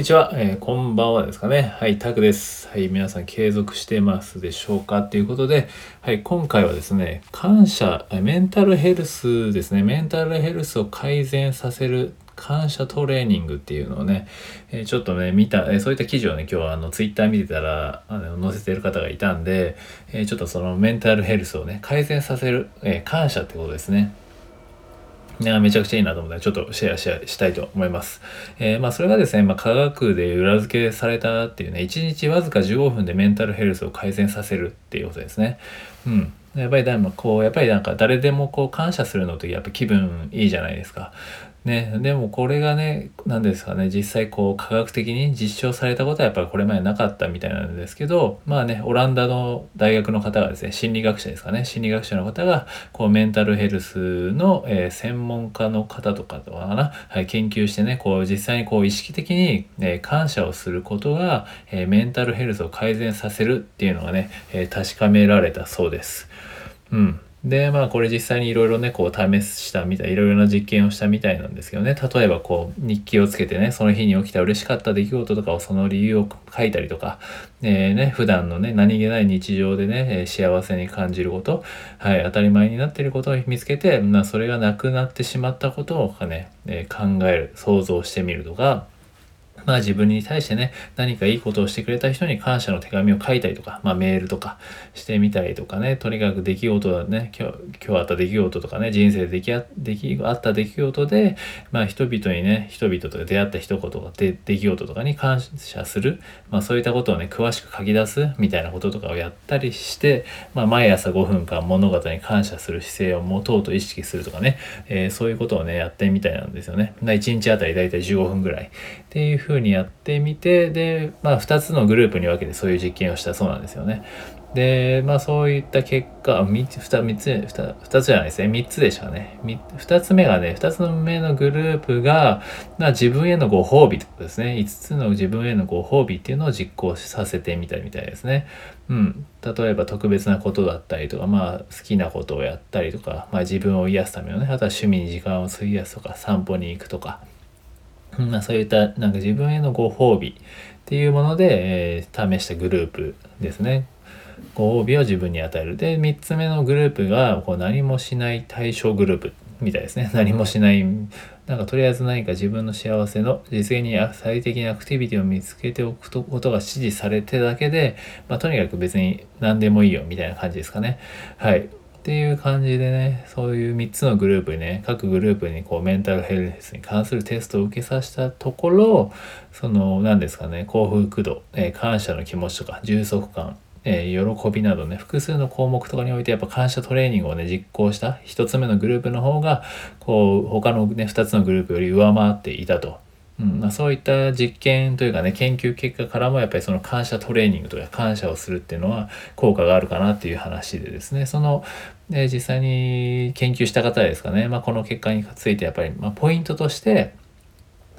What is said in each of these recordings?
にちは、えー、こんばんはですかね。はい、タクです。はい、皆さん継続してますでしょうかということで、はい、今回はですね、感謝、メンタルヘルスですね、メンタルヘルスを改善させる感謝トレーニングっていうのをね、えー、ちょっとね、見た、えー、そういった記事をね、今日はあの、ツイッター見てたら、あの、載せてる方がいたんで、えー、ちょっとそのメンタルヘルスをね、改善させる、え感謝ってことですね。ね、めちゃくちゃいいなと思ったので、ちょっとシェアしたいと思います。えー、まあ、それがですね、まあ、科学で裏付けされたっていうね、1日わずか15分でメンタルヘルスを改善させるっていうことですね。うん。やっぱりだこう、やっぱりなんか誰でもこう感謝するのってやっぱ気分いいじゃないですか。ね、でもこれがね、何ですかね、実際こう科学的に実証されたことはやっぱりこれまでなかったみたいなんですけど、まあね、オランダの大学の方がですね、心理学者ですかね、心理学者の方が、こうメンタルヘルスの、えー、専門家の方とかとかな、はい、研究してね、こう実際にこう意識的に、え、感謝をすることが、えー、メンタルヘルスを改善させるっていうのがね、え確かめられたそうです。うん。で、まあこれ実際にいろいろね、こう試したみたい、いろいろな実験をしたみたいなんですけどね、例えばこう日記をつけてね、その日に起きた嬉しかった出来事とかをその理由を書いたりとか、えー、ね、普段のね、何気ない日常でね、幸せに感じること、はい、当たり前になっていることを見つけて、まあそれがなくなってしまったことをね、え、考える、想像してみるとか、まあ自分に対してね、何かいいことをしてくれた人に感謝の手紙を書いたりとか、まあメールとかしてみたりとかね、とにかく出来事だね、今日、今日あった出来事とかね、人生で出来出来あった出来事で、まあ人々にね、人々と出会った一言とか、出来事とかに感謝する、まあそういったことをね、詳しく書き出すみたいなこととかをやったりして、まあ毎朝5分間物事に感謝する姿勢を持とうと意識するとかね、えー、そういうことをね、やってみたいなんですよね。1日あたりだいたい15分ぐらい。っていうふうふうにやってみてで、まあ、2つのグループに分けてそういう実験をしたそうなんですよね。でまあそういった結果 3, つ 2, つ 2, 2つじゃないですね3つでしたね2つ目がね2つ目のグループが、まあ、自分へのご褒美ってことですね5つの自分へのご褒美っていうのを実行させてみたみたいですね。うん、例えば特別なことだったりとか、まあ、好きなことをやったりとか、まあ、自分を癒すためのねあとは趣味に時間を費やすとか散歩に行くとか まあ、そういったなんか自分へのご褒美っていうもので、えー、試したグループですね。ご褒美を自分に与える。で、3つ目のグループがこう何もしない対象グループみたいですね。何もしない、なんかとりあえず何か自分の幸せの実現に最適なアクティビティを見つけておくことが指示されてだけで、まあ、とにかく別に何でもいいよみたいな感じですかね。はい。っていう感じでね、そういう3つのグループにね、各グループにこうメンタルヘルスに関するテストを受けさせたところ、その何ですかね、幸福度、えー、感謝の気持ちとか充足感、えー、喜びなどね、複数の項目とかにおいてやっぱ感謝トレーニングをね、実行した1つ目のグループの方が、こう、他のね、2つのグループより上回っていたと。うんまあ、そういった実験というかね研究結果からもやっぱりその感謝トレーニングとか感謝をするっていうのは効果があるかなっていう話でですね。その、え実際に研究した方ですかね、まあ、この結果についてやっぱり、まあ、ポイントとして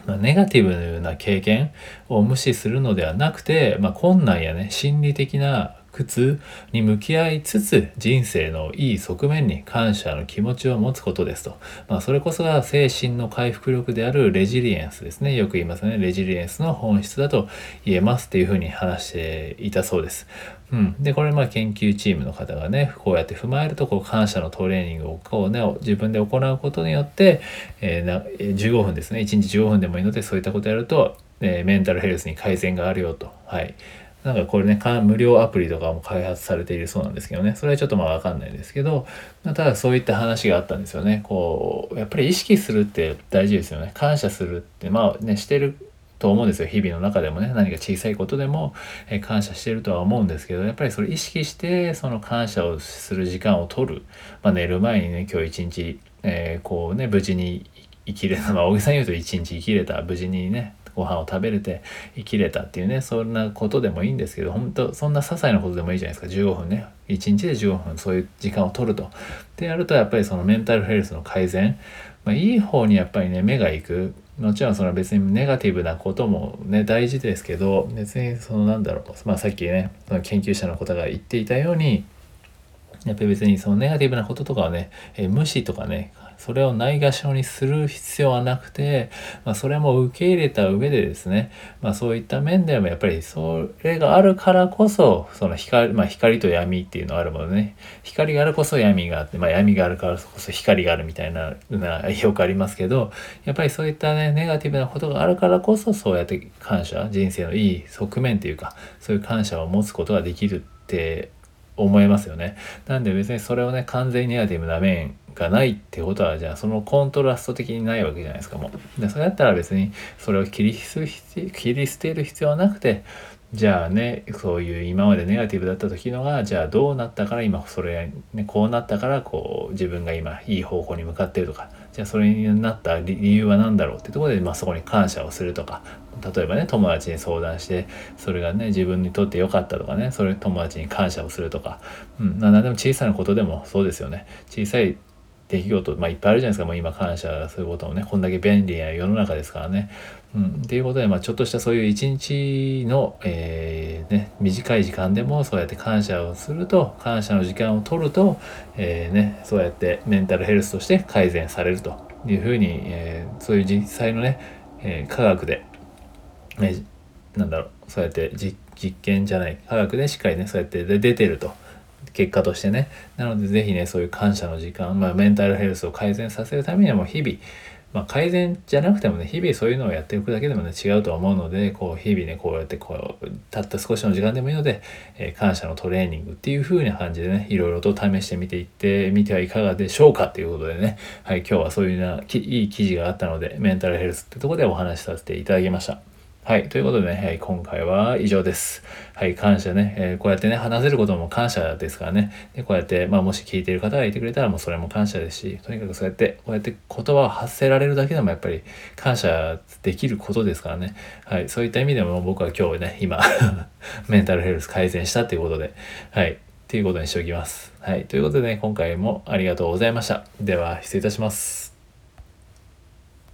まネガティブな経験を無視するのではなくて、まあ、困難やね心理的な苦痛に向き合いつつ人生のいい側面に感謝の気持ちを持つことですと。まあ、それこそが精神の回復力であるレジリエンスですね。よく言いますね。レジリエンスの本質だと言えますっていうふうに話していたそうです。うん、でこれまあ研究チームの方がねこうやって踏まえるとこう感謝のトレーニングをこう、ね、自分で行うことによって、えー、な15分ですね1日15分でもいいのでそういったことやると、えー、メンタルヘルスに改善があるよと。はいなんかこれね、無料アプリとかも開発されているそうなんですけどね、それはちょっとまあわかんないですけど、ま、ただそういった話があったんですよね。こう、やっぱり意識するって大事ですよね。感謝するって、まあね、してると思うんですよ。日々の中でもね、何か小さいことでも、え感謝してるとは思うんですけど、やっぱりそれ意識して、その感謝をする時間を取る。まあ、寝る前にね、今日一日、えー、こうね、無事に生きれた、まあ、大げさに言うと一日生きれた、無事にね、ご飯を食べれて生きれたっていうねそんなことでもいいんですけど本当そんな些細なことでもいいじゃないですか。15分ね。1日で15分そういう時間を取ると。でやるとやっぱりそのメンタルヘルスの改善、まあ、いい方にやっぱりね目がいく。もちろんその別にネガティブなこともね大事ですけど別にそのなんだろう、まあ、さっきねその研究者の方が言っていたようにやっぱり別にそのネガティブなこととかはね、えー、無視とかねそれをないがしろにする必要はなくて、まあ、それも受け入れた上でですね、まあ、そういった面でもやっぱりそれがあるからこそその光,、まあ、光と闇っていうのがあるものね。光があるこそ闇があって、まあ、闇があるからこそ光があるみたいななよくありますけどやっぱりそういったねネガティブなことがあるからこそそうやって感謝人生のいい側面というかそういう感謝を持つことができるって思いますよね。なんで別にそれをね完全にネガティブな面がないってことはじゃあそのコントラスト的にないわけじゃないですかもう。でそれだったら別にそれを切り切り捨てる必要はなくてじゃあねそういう今までネガティブだった時のがじゃあどうなったから今それ、ね、こうなったからこう自分が今いい方向に向かってるとかじゃあそれになった理由は何だろうってところで、まあ、そこに感謝をするとか例えばね友達に相談してそれがね自分にとって良かったとかねそれ友達に感謝をするとか、うん、何でも小さなことでもそうですよね小さい出来事、まあ、いっぱいあるじゃないですかもう今感謝することもねこんだけ便利な世の中ですからね。うん、っていうことで、まあ、ちょっとしたそういう一日の、えー、ね、短い時間でもそうやって感謝をすると感謝の時間を取ると、えー、ね、そうやってメンタルヘルスとして改善されるというふうに、えー、そういう実際のね、え科学で、えなんだろうそうやって実験じゃない科学でしっかりねそうやって出てると。結果としてねなので是非ねそういう感謝の時間、まあ、メンタルヘルスを改善させるためにはもう日々まあ、改善じゃなくてもね日々そういうのをやっていくだけでもね違うとは思うのでこう日々ねこうやってこうたった少しの時間でもいいので、えー、感謝のトレーニングっていう風な感じでねいろいろと試してみていってみてはいかがでしょうかということでねはい今日はそういうないい記事があったのでメンタルヘルスってとこでお話しさせていただきました。はい。ということでね、はい、今回は以上です。はい、感謝ね、えー、こうやってね、話せることも感謝ですからね。で、こうやって、まあ、もし聞いている方がいてくれたら、もうそれも感謝ですし、とにかくそうやって、こうやって言葉を発せられるだけでもやっぱり感謝できることですからね。はい、そういった意味でも僕は今日ね、今 メンタルヘルス改善したということで、はい、っていうことにしておきます。はい、ということでね、今回もありがとうございました。では、失礼いたします。